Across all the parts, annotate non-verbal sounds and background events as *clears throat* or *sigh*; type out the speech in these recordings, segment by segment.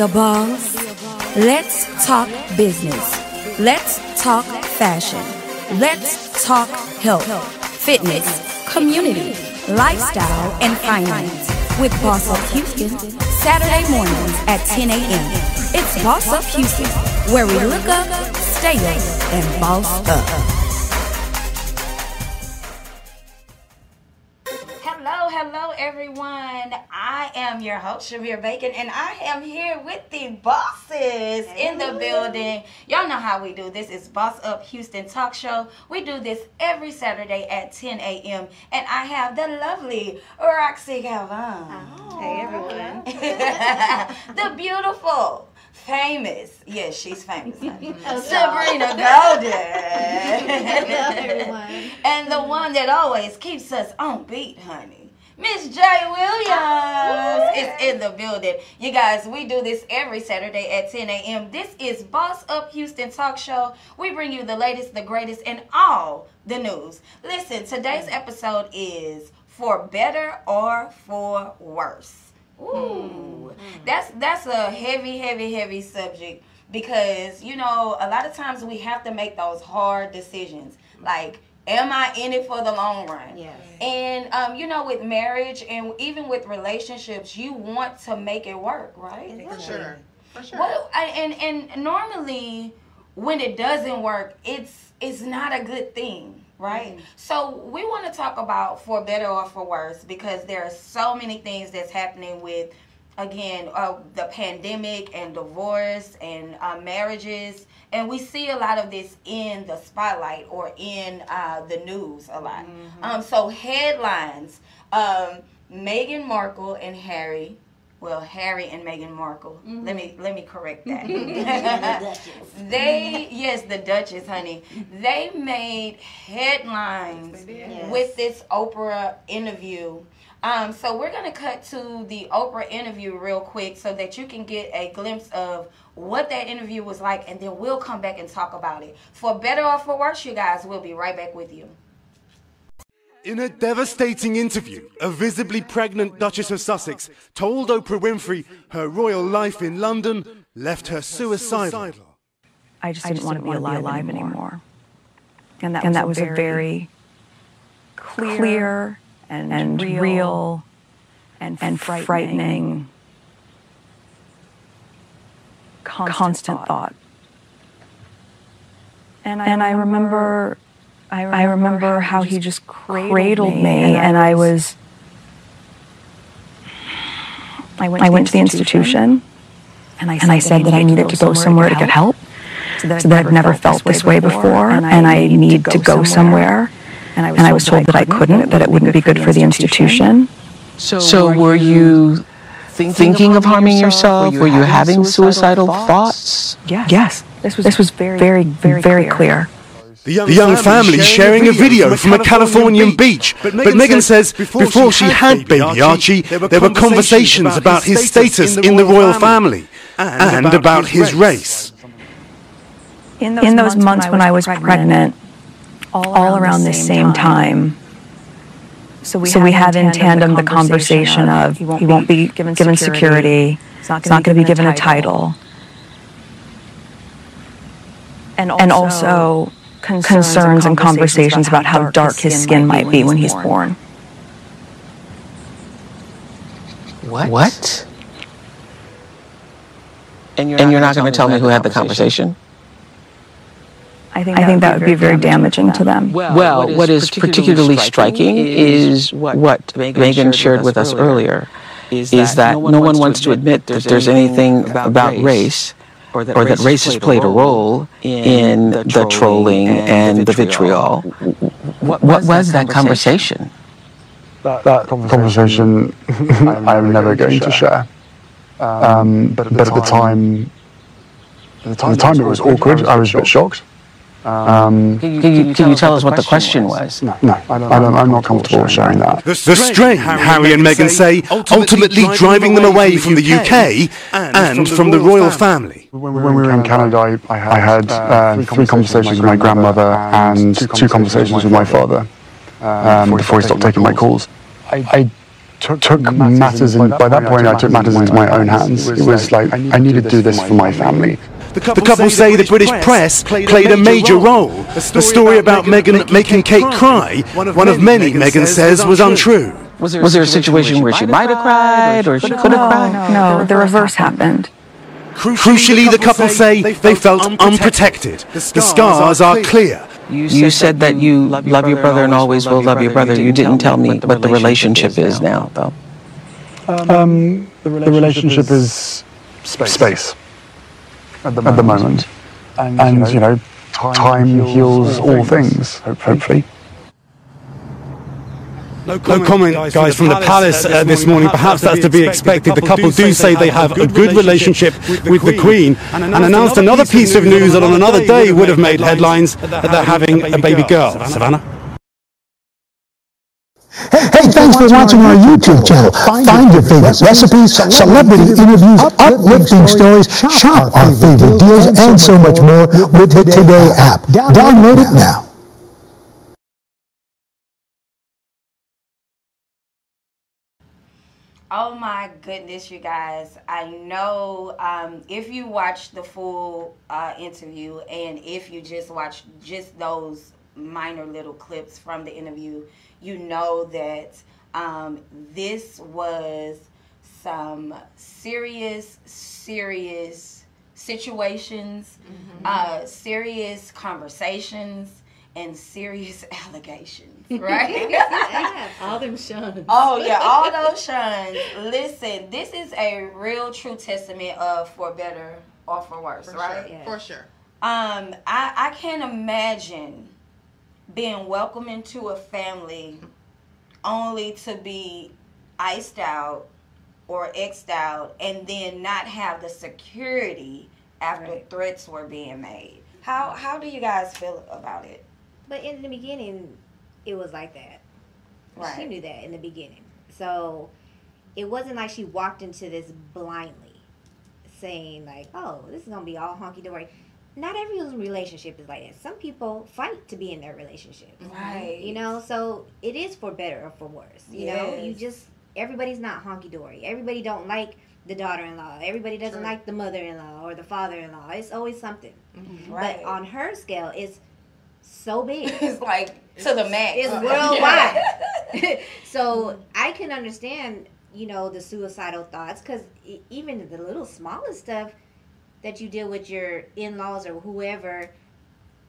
Be boss? Let's talk business. Let's talk fashion. Let's talk health, fitness, community, lifestyle, and finance with Boss Up Houston, Saturday mornings at 10 a.m. It's Boss Up Houston, where we look up, stay up, and boss up. Hello, hello, everyone. I am your host, Chimere Bacon, and I am here bosses in the building. Y'all know how we do this. is Boss Up Houston Talk Show. We do this every Saturday at 10 a.m. And I have the lovely Roxie Galvan. Oh, hey everyone. *laughs* the beautiful, famous, yes, she's famous. *laughs* Sabrina *laughs* Golden. Hello everyone. and the one that always keeps us on beat, honey. Miss Jaie Williams oh, is in the building. You guys, we do this every Saturday at 10 a.m. This is Boss Up Houston Talk Show. We bring you the latest, the greatest, and all the news. Listen, today's episode is for better or for worse. Ooh, hmm. that's that's a heavy, heavy, heavy subject because you know a lot of times we have to make those hard decisions. Like, am I in it for the long run? Yes. And um, you know, with marriage and even with relationships, you want to make it work, right? For sure. For sure. Well, I, and and normally when it doesn't work, it's it's not a good thing, right? So we want to talk about for better or for worse because there are so many things that's happening with again uh, the pandemic and divorce and uh, marriages. And we see a lot of this in the spotlight or in uh, the news a lot. Um, so headlines um, Meghan Markle and Harry well Harry and Meghan Markle. Let me let me correct that. *laughs* *laughs* They yes the Duchess honey. They made headlines Yes. with this Oprah interview. Um, so we're gonna cut to the Oprah interview real quick so that you can get a glimpse of what that interview was like, and then we'll come back and talk about it. For better or for worse, you guys, we'll be right back with you. In a devastating interview, a visibly pregnant Duchess of Sussex told Oprah Winfrey her royal life in London left her suicidal. I just didn't want to be alive, anymore. And that, was, a very clear, and, real, and, and frightening, constant, thought. And I, remember, I remember, how he just cradled, me, and I was. I went, to the institution, and I said, that I needed to go somewhere to get help so that I've never felt this way before, and I need to go somewhere. And I was told that I couldn't, that it wouldn't be good for the institution. So, were you thinking of harming yourself? Were you having suicidal thoughts? Yes, Yes. this was, this was very, very, very, very clear. The young, the young family sharing a video from a Californian beach. But Meghan says before she had baby Archie, there were conversations about his status in the royal family and about his race. In those, months, when I was pregnant, all, around the same time, so we, had in tandem the conversation of he won't, be given, security, he's not going to be given a title, and also, concerns, and conversations about how dark his skin might be when he's born. What? What? And you're not, going to tell me who had the conversation? I think, I think that would be very damaging to them. Well, what is particularly striking is what Meghan shared with us earlier, is that no one wants to admit that there's anything about race or that race has played a role in the trolling and the vitriol. What was that conversation? That, that conversation *laughs* I'm never going to share. Um, but, at the time, at the time it was awkward. I was a bit shocked. Um, Can you, can you tell us what the question was? no, no, I don't, I don't, I'm not comfortable sharing that. The strain, Harry and Meghan say, ultimately driving them away from the UK and from the royal family. When we were in Canada, I, I had uh, three conversations with my grandmother and two conversations with my father um, before he stopped taking my calls. I, took, took matters, in, by that point, I took matters into my own hands. It was like, I needed to do this for my family. The couple, the couple say the British press played a major role. The story about Meghan making Kate cry, one of many Meghan says was untrue. Was there, was there a situation where she might have cried or she could have cried? No, no, the reverse happened. Crucially, the couple say they felt unprotected. The scars are clear. You said that you love your brother and always will love your brother. You didn't tell me what the relationship is now, though. Um, the relationship is space at the moment. At the moment. And, and, you know, time heals all things, hopefully. No comment, no comment guys, guys, from the palace, uh, this morning. Perhaps that's to be expected. The couple do say they have a good relationship with the Queen and announced another piece of news that on another day would have made headlines that they're having a baby girl. Savannah? Hey, hey, thanks for watching our YouTube channel. Find your favorite recipes, celebrity interviews, uplifting stories, shop our favorite deals, and so much more with the Today app. Download it now. Oh my goodness, you guys. I know um, if you watch the full uh, interview and if you just watch just those minor little clips from the interview, you know that um, this was some serious, serious situations, mm-hmm. uh, serious conversations, and serious *laughs* allegations right? yeah, all them shuns. Oh yeah, all those shuns. Listen, this is a real true testament of for better or for worse, for right? Sure. Yeah. For sure. Um, I I can't imagine being welcomed into a family only to be iced out or xed out and then not have the security after right. threats were being made. How how do you guys feel about it? But in the beginning, it was like that. Right. She knew that in the beginning. So it wasn't like she walked into this blindly saying like, "Oh, this is going to be all honky dory." Not every relationship is like that. Some people fight to be in their relationship. Right. You know, so it is for better or for worse. You yes. know, you just everybody's not honky dory. Everybody don't like the daughter-in-law. Everybody doesn't True. like the mother-in-law or the father-in-law. It's always something. Mm-hmm. Right. But on her scale, it's so big. *laughs* it's like to the max. It's *laughs* worldwide. *laughs* so I can understand, you know, the suicidal thoughts because even the little smallest stuff that you deal with your in-laws or whoever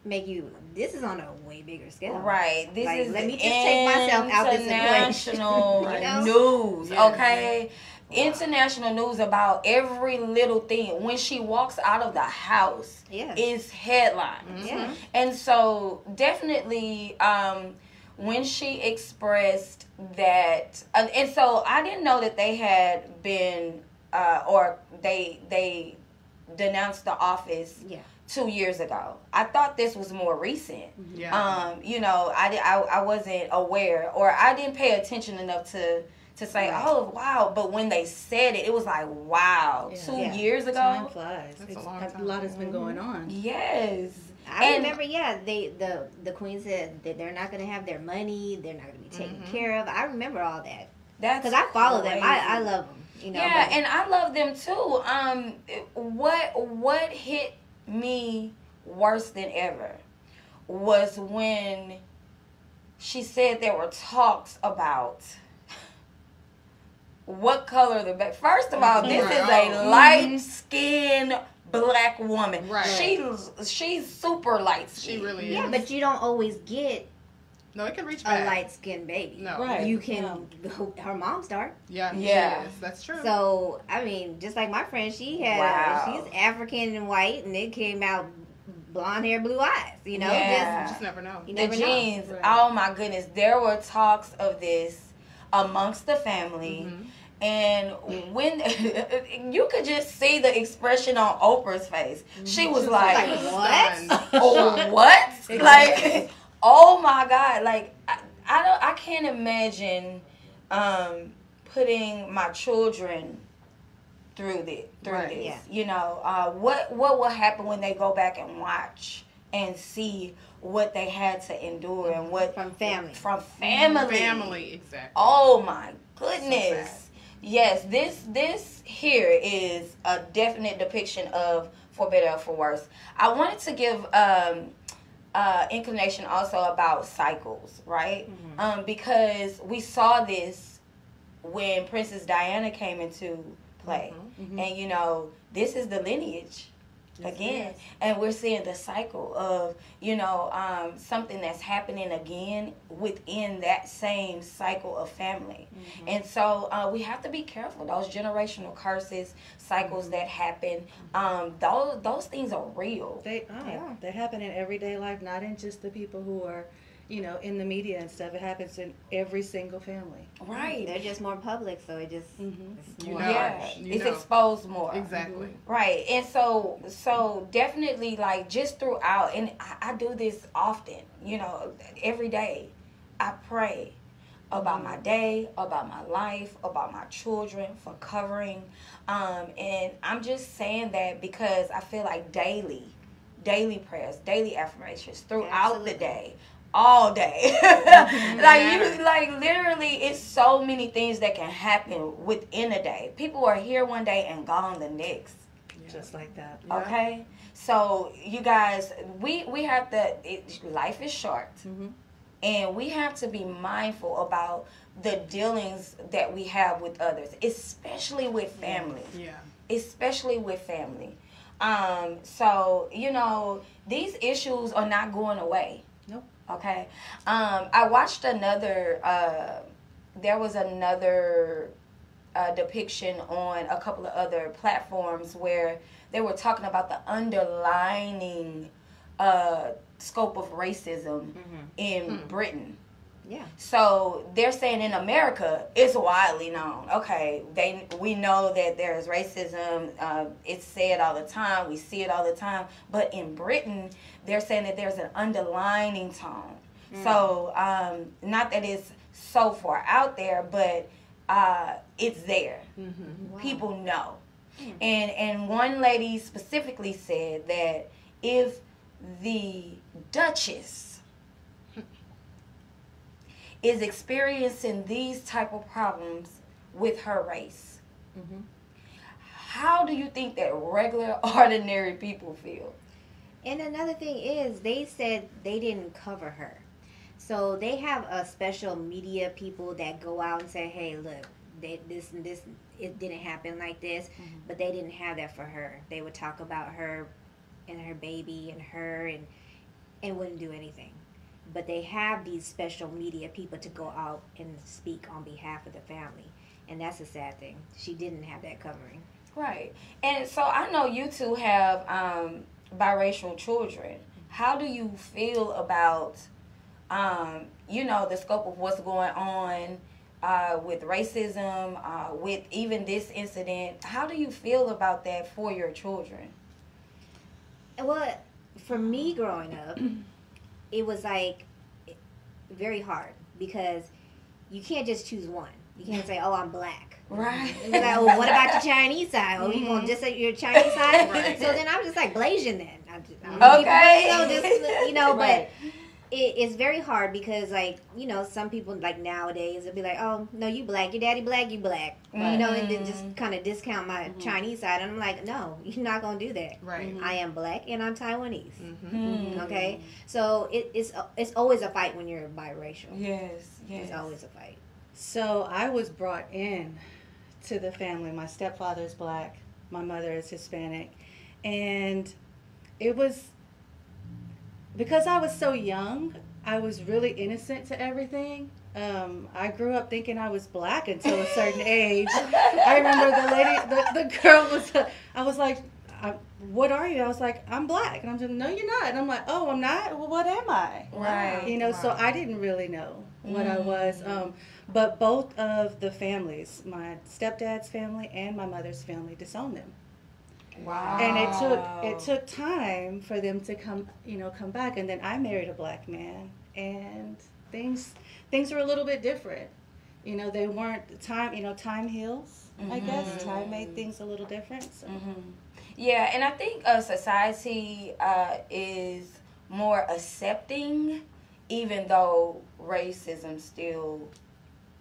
make you this is on a way bigger scale right this like, is let me just take myself out this international *laughs* you know? news okay international news about every little thing when she walks out of the house yeah. is headline mm-hmm. yeah. and so definitely um, when she expressed that uh, and so i didn't know that they had been uh, or they they denounced the office yeah two years ago. I thought this was more recent. Yeah. Um, you know, I, I, I wasn't aware or I didn't pay attention enough to to say, right. oh wow, but when they said it, it was like, wow, yeah. two yeah. years ago. Time flies. That's a, long time. a lot has been going on. Yes. I and, remember, yeah, they the the queen said that they're not going to have their money, they're not going to be taken mm-hmm. care of. I remember all that. That's because I follow crazy. them. I, I love them. You know. Yeah, but, and I love them too. Um, what what hit me worse than ever was when she said there were talks about what color the baby. First of all, this is a light skinned black woman. Right. She's she's super light skinned. She really is. Yeah, but you don't always get no, it can reach back. a light skinned baby. No, right. You can. No. *laughs* Her mom's dark. Yeah, yeah, that's true. So I mean, just like my friend, she had wow. she's African and white, and it came out blonde hair, blue eyes. You know, yeah. just, you just never know. You the never genes. Know. Oh my goodness, there were talks of this amongst the family. Mm-hmm. And when *laughs* you could just see the expression on Oprah's face, she was like, like "What? *laughs* oh, what? like, oh my god! Like, I, I don't, I can't imagine um, putting my children through this. Through right, this, yeah. you know, uh, what what will happen when they go back and watch and see what they had to endure and what from family from family family exactly oh my goodness. So yes, this this here is a definite depiction of for better or for worse. I wanted to give um, uh, inclination also about cycles, right? Mm-hmm. Um, because we saw this when Princess Diana came into play, mm-hmm. Mm-hmm. and you know this is the lineage again and we're seeing the cycle of you know um, something that's happening again within that same cycle of family mm-hmm. and so uh, we have to be careful those generational curses cycles mm-hmm. that happen um, those those things are real they are yeah. they happen in everyday life not in just the people who are you know, in the media and stuff. It happens in every single family. Right. They're just more public, so it just mm-hmm. it's more yeah, it's know. exposed more. Exactly. Mm-hmm. Right. And so so definitely like just throughout and I, I do this often, you know, every day. I pray about my day, about my life, about my children, for covering. Um, and I'm just saying that because I feel like daily, daily prayers, daily affirmations throughout Absolutely. the day all day. *laughs* like you like literally it's so many things that can happen within a day. People are here one day and gone the next. Just like that. Yeah. Okay? So you guys we we have to it, life is short. Mm-hmm. And we have to be mindful about the dealings that we have with others, especially with family. Yeah. Especially with family. Um, so, you know, these issues are not going away Okay. Um, I watched another. Uh, there was another uh, depiction on a couple of other platforms where they were talking about the underlining uh, scope of racism mm-hmm. in mm-hmm. Britain. Yeah. So they're saying in America it's widely known. Okay, they we know that there's racism. Uh, it's said all the time. We see it all the time. But in Britain, they're saying that there's an underlining tone. Mm. So um, not that it's so far out there, but uh, it's there. Mm-hmm. Wow. People know. Mm. And and one lady specifically said that if the Duchess is experiencing these type of problems with her race. Mm-hmm. How do you think that regular, *laughs* ordinary people feel? And another thing is, they said they didn't cover her. So they have a special media people that go out and say, "Hey, look, they, this and this, it didn't happen like this," mm-hmm. but they didn't have that for her. They would talk about her and her baby and her and and wouldn't do anything but they have these special media people to go out and speak on behalf of the family and that's a sad thing. She didn't have that covering. Right. And so i know you two have um, biracial children. How do you feel about um, you know the scope of what's going on uh, with racism uh, with even this incident? How do you feel about that for your children? Well for me growing up it was like very hard because you can't just choose one. You can't say, "Oh, I'm black." Right. like, well, what about the Chinese side? Oh, mm-hmm. you gonna just say your Chinese side? *laughs* right. So then I'm just like Blasian then. I'm just, I'm okay. you know, just, you know *laughs* right. but it, it's very hard because like you know some people like nowadays it'll be like oh no you black. Your daddy black you black. Right. you know and then just kind of discount my mm-hmm. Chinese side and I'm like no you're not gonna do that. Right. I am black and I'm Taiwanese. Mm-hmm. mm-hmm. okay? So it, it's it's always a fight when you're biracial. Yes yes. it's always a fight. So I was brought in to the family. My stepfather is black my mother is Hispanic and it was because I was so young, I was really innocent to everything. Um, I grew up thinking I was black until a certain *laughs* age. I remember the lady, the, the girl was, I was like, I, what are you? I was like, I'm black. And I'm just, no, you're not. And I'm like, oh, I'm not? Well, what am I? Right. You know, right. so I didn't really know what mm. I was. Um, but both of the families, my stepdad's family and my mother's family, disowned them. Wow. And it took it took time for them to come, you know, come back. And then I married a black man, and things things were a little bit different. You know, they weren't time. You know, time heals. Mm-hmm. I guess time made things a little different. So. Mm-hmm. Yeah, and I think a society uh, is more accepting, even though racism still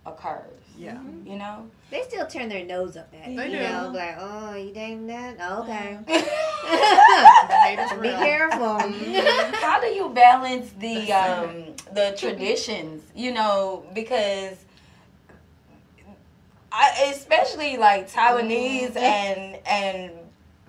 occurs. Yeah. You know? They still turn their nose up at it. They you do. know, like, oh, you dating that? Oh, okay. The hate is Be careful. *laughs* How do you balance the um the traditions, you know, because I especially like Taiwanese and and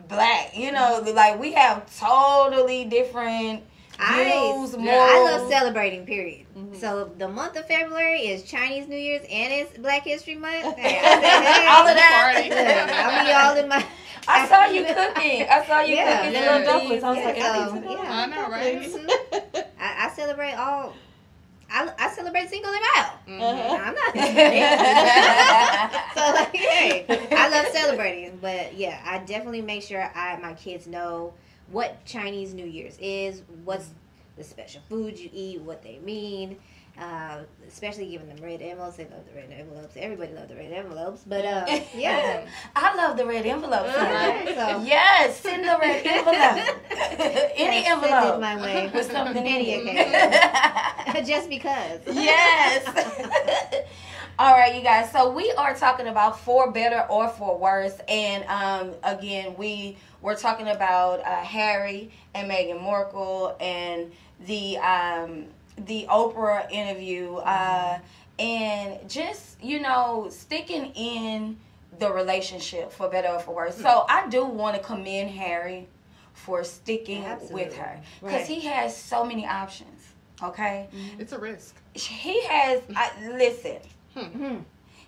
black, you know, like we have totally different I, views, I love celebrating, period. So the month of February is Chinese New Year's and it's Black History Month. *laughs* Hey, I said, hey, *laughs* all of that. Party. *laughs* I'll be all in my. I saw you cooking. I saw you Yeah, cooking yeah. little dumplings. I was Yeah, like, so, "Hey, yeah, I know, right? Mhm. I, I celebrate all. I, I celebrate Cinco de Mayo. Mhm. I'm not. so like, hey, I love celebrating, but yeah, I definitely make sure I my kids know what Chinese New Year's is, what's the special foods you eat, what they mean. Uh, especially giving them red envelopes. They love the red envelopes. Everybody loves the red envelopes. But uh, *laughs* yeah, I love the red envelope. Right, so- *laughs* Yes, send the red *laughs* envelope. Any Yes, send it envelope my way. with something Any occasion. just because. yes. All right, you guys. So we are talking about for better or for worse, and um, again, we were talking about uh, Harry and Meghan Markle and the um, the Oprah interview, uh, and just you know sticking in the relationship for better or for worse. So I do want to commend Harry for sticking with her because Right. he has so many options. Okay It's a risk. he has I, listen Hmm.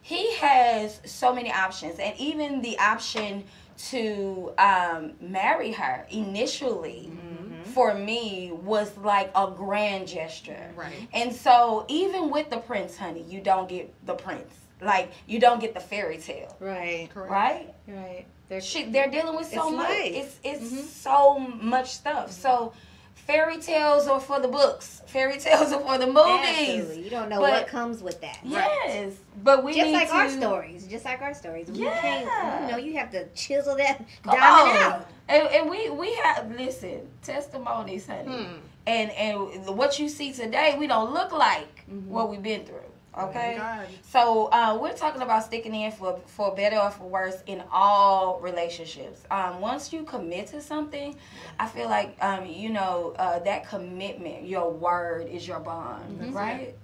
he has so many options and even the option to um, marry her initially mm-hmm. for me was like a grand gesture Right. and so even with the prince honey you don't get the prince like you don't get the fairy tale Right. Correct. right Right. They're she, they're dealing with so It's much. life. It's it's mm-hmm. so much stuff. Mm-hmm. So fairy tales are for the books. Fairy tales are for the movies. Absolutely. You don't know But- what comes with that. Yes, but we Just need like to, our stories. Just like our stories. We can't, Yeah. you know, you have to chisel that Come diamond on. out. And, and we we have listen testimonies, honey. Hmm. And and what you see today, we don't look like what we've been through. Okay. So uh, we're talking about sticking in for for better or for worse in all relationships. Um, once you commit to something, I feel like um, you know uh, that commitment, your word is your bond, right?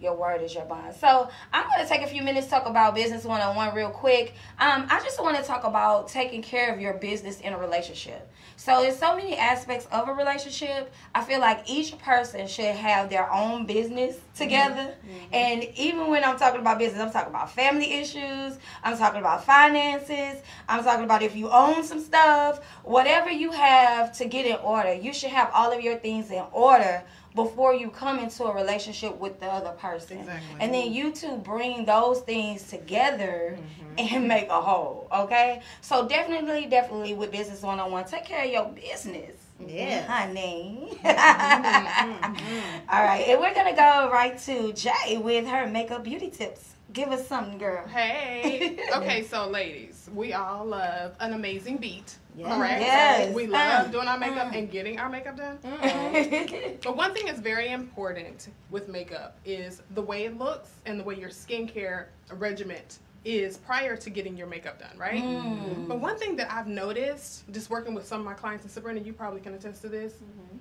Your word is your bond. So I'm going to take a few minutes to talk about business one on one real quick. Um, I just want to talk about taking care of your business in a relationship. So there's so many aspects of a relationship. I feel like each person should have their own business together. And even when I'm talking about business, I'm talking about family issues. I'm talking about finances. I'm talking about if you own some stuff, whatever you have to get in order. You should have all of your things in order before you come into a relationship with the other person. Exactly. And then you two bring those things together mm-hmm. and *laughs* make a whole, okay? So definitely, definitely with business one on one, take care of your business. Yeah. Honey. Mm-hmm, mm-hmm, *laughs* All right, and we're gonna go right to Jaie with her makeup beauty tips. Give us something, girl. Hey. *laughs* Okay, so ladies, we all love an amazing beat. Yeah. Correct? Yes. We love doing our makeup uh-huh. and getting our makeup done. Uh-huh. But one thing that's very important with makeup is the way it looks and the way your skincare regimen is prior to getting your makeup done, right? Mm. But one thing that I've noticed, just working with some of my clients, and Sabrina, you probably can attest to this. Mm-hmm.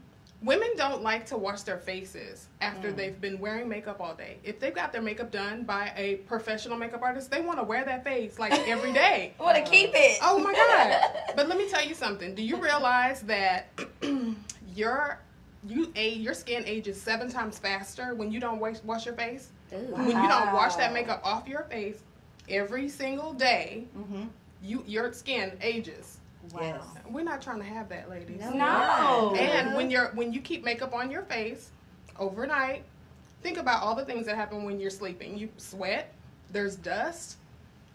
Women don't like to wash their faces after they've been wearing makeup all day. If they've got their makeup done by a professional makeup artist, they want to wear that face like every *laughs* day. Want to keep it? Oh my god! *laughs* But let me tell you something. Do you realize that *clears throat* your you age your skin ages seven times faster when you don't wash, wash your face? Ooh. When you don't wash that makeup off your face every single day, Mm-hmm. you your skin ages. Wow. We're not trying to have that, ladies. No. No. And when you're when you keep makeup on your face overnight, think about all the things that happen when you're sleeping. You sweat, there's dust,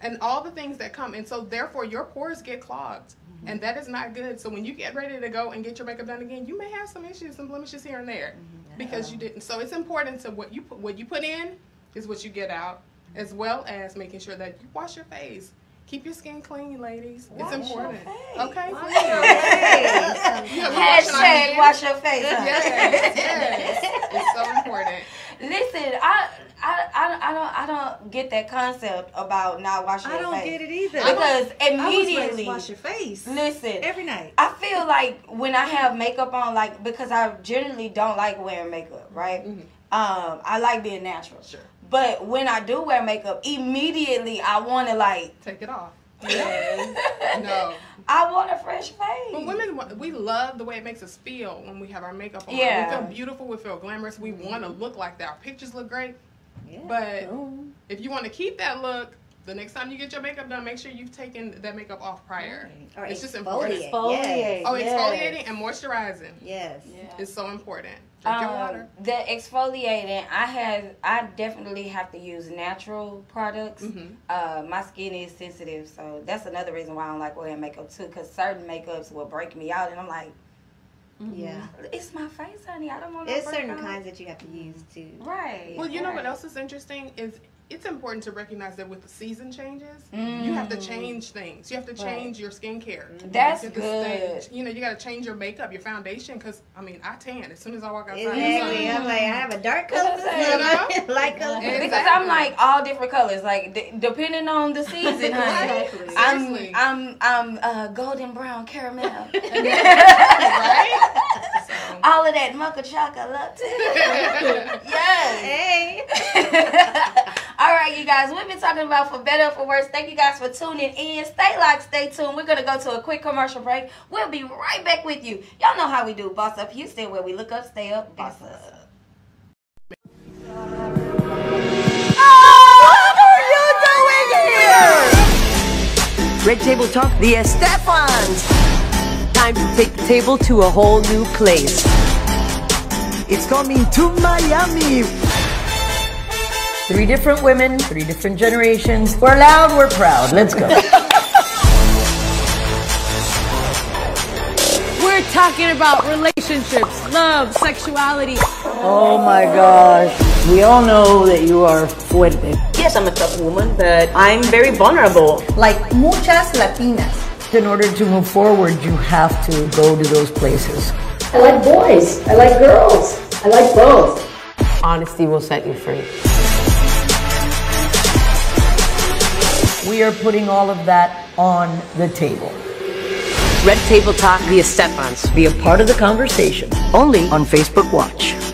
and all the things that come. And so therefore your pores get clogged. Mm-hmm. And that is not good. So when you get ready to go and get your makeup done again, you may have some issues, some blemishes here and there mm-hmm. because you didn't. So it's important to what you put what you put in is what you get out, as well as making sure that you wash your face Keep your skin clean, ladies. Wash it's important. Okay. Wash your face. Hashtag wash your face. Yes, yes. It's so important. Listen, I, I, I, I don't, I don't get that concept about not washing your face. I your don't face. get it either. Because I was raised immediately, wash your face. Listen, every night. I feel like when I have makeup on, like because I generally don't like wearing makeup, right? Mm-hmm. Um, I like being natural. Sure. But when I do wear makeup, immediately I want to like take it off. Yeah. no. I want a fresh face. But women, we love the way it makes us feel when we have our makeup on. Yeah. We feel beautiful. We feel glamorous. We mm-hmm. want to look like that. Our pictures look great. Yeah. But if you want to keep that look, the next time you get your makeup done, make sure you've taken that makeup off prior. Or it's just exfoliate. important. Exfoliate, Oh, yes. exfoliating and moisturizing. Yes. It's so important. Drink your Um, water. The exfoliating, I have, I definitely have to use natural products. Mm-hmm. Uh, my skin is sensitive, so that's another reason why I don't like wearing makeup too. Cause certain makeups will break me out, and I'm like, Yeah. it's my face, honey. I don't want. There's to certain kinds that you have to use too. Right. Well, you know what else is interesting is it's important to recognize that with the season changes, you have to Mm. change things. You have to Right. change your skincare. That's You good. stay- you know, you got to change your makeup, your foundation, because I mean, I tan as soon as I walk outside. Exactly. I'm like, I have a dark color, That's what I'm light color. Because I'm like all different colors, like d- depending on the season, honey. Exactly. I'm Seriously. I'm I'm uh, golden brown caramel. *laughs* right? *laughs* All of that mocha chocolate latte. *laughs* yes. Hey. *laughs* All right, you guys. We've been talking about for better or for worse. Thank you guys for tuning in. Stay locked, stay tuned. We're gonna go to a quick commercial break. We'll be right back with you. Y'all know how we do. Boss up Houston, where we look up, stay up, boss up. Oh, what are you doing here? Red Table Talk, the Estefans. Time to take the table to a whole new place. It's coming to Miami. Three different women, three different generations. We're loud, we're proud. Let's go. *laughs* We're talking about relationships, love, sexuality. Oh my gosh. We all know that you are fuerte. Yes, I'm a tough woman, but I'm very vulnerable. Like muchas Latinas. In order to move forward, you have to go to those places. I like boys. I like girls. I like both. Honesty will set you free. We are putting all of that on the table. Red Table Talk, the Estefans. Be a part of the conversation. Only on Facebook Watch.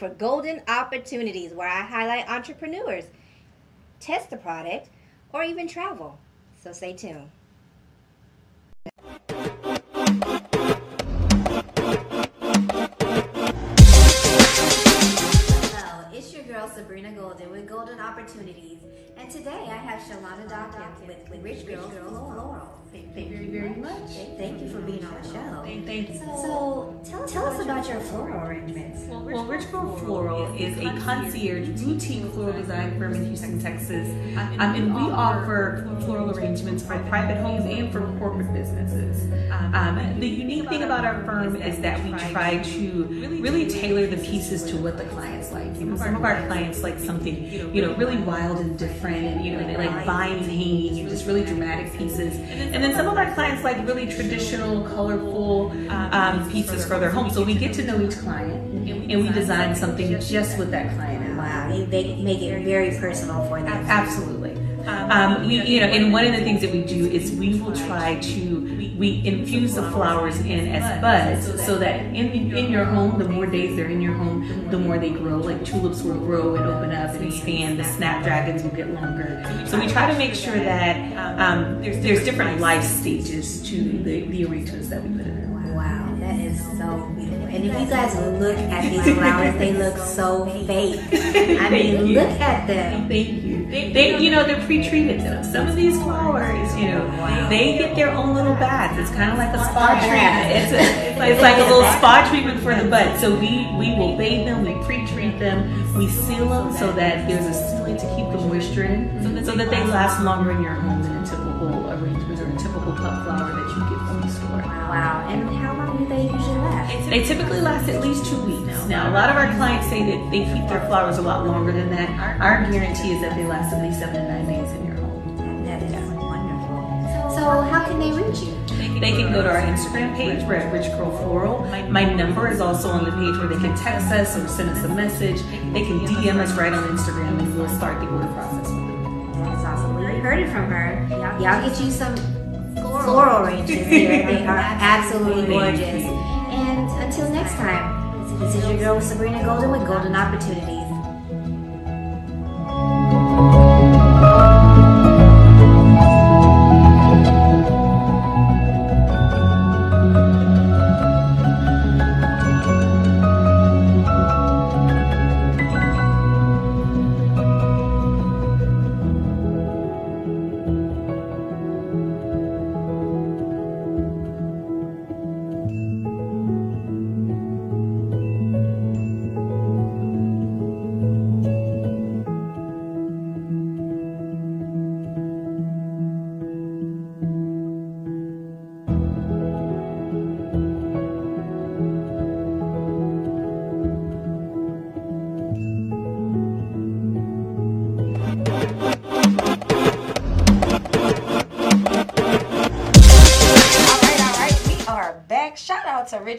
For Golden Opportunities, where I highlight entrepreneurs, test the product, or even travel. So stay tuned. It's your girl Sabrina Golden with Golden Opportunities, and today I have Shalana Dawkins with, Rich Girl Floral. Thank you very, very much. Thank you for being on the show. Thank you. So, tell us, tell us about your floral arrangements. Well, Rich Girl Floral is a concierge boutique floral design firm in Houston, Texas. Um, and we offer floral arrangements for private homes and for corporate businesses. Um, the unique thing about our firm is that we try to really tailor the pieces to what the clients like. You know, some of our clients like something, you know, really wild and different, and you know, they like vines hanging and just really dramatic pieces. And then some of our clients like really traditional, colorful um, pieces for their home. So we get to know each client and we design something just with that client in mind. Wow, you make, it very personal for them. Absolutely. Um, we, you know, and one of the things that we do is we will try to we infuse the flowers in as buds, so that in in your home, the more days they're in your home, the more they grow. Like tulips will grow and open up and expand. The snapdragons will get longer. So we try to make sure that um, there's there's different life stages to the the arrangements that we put in. Wow, that is so beautiful. And if you guys look at these flowers, they look so fake. I mean, you. look at them. Thank you. They, you know, they're pre-treated though. Some of these flowers, you know, they get their own little baths. It's kind of like a spa treatment. *laughs* It's, a, it's like a little spa treatment for the bud. So we we will bathe them, we pre-treat them, we seal them so that there's a sealant to keep the moisture in, so that they last longer in your home than a typical arrangement or a typical cut flower that you get from the store. Wow. And how long do they usually last? They typically last at least two weeks. Now, a lot of our clients say that they keep their flowers a lot longer than that. Our guarantee is that they last at least seven to nine days in your home. That is wonderful. So, how can they reach you? They can go to our Instagram page. We're at Rich Girl Floral. My number is also on the page where they can text us or send us a message. They can DM us right on Instagram and we'll start the order process with them. That is awesome. We heard it from her. Y'all get you some floral ranges here. They *laughs* are absolutely gorgeous. And until next time, this is your girl Sabrina Golden with Golden Opportunities.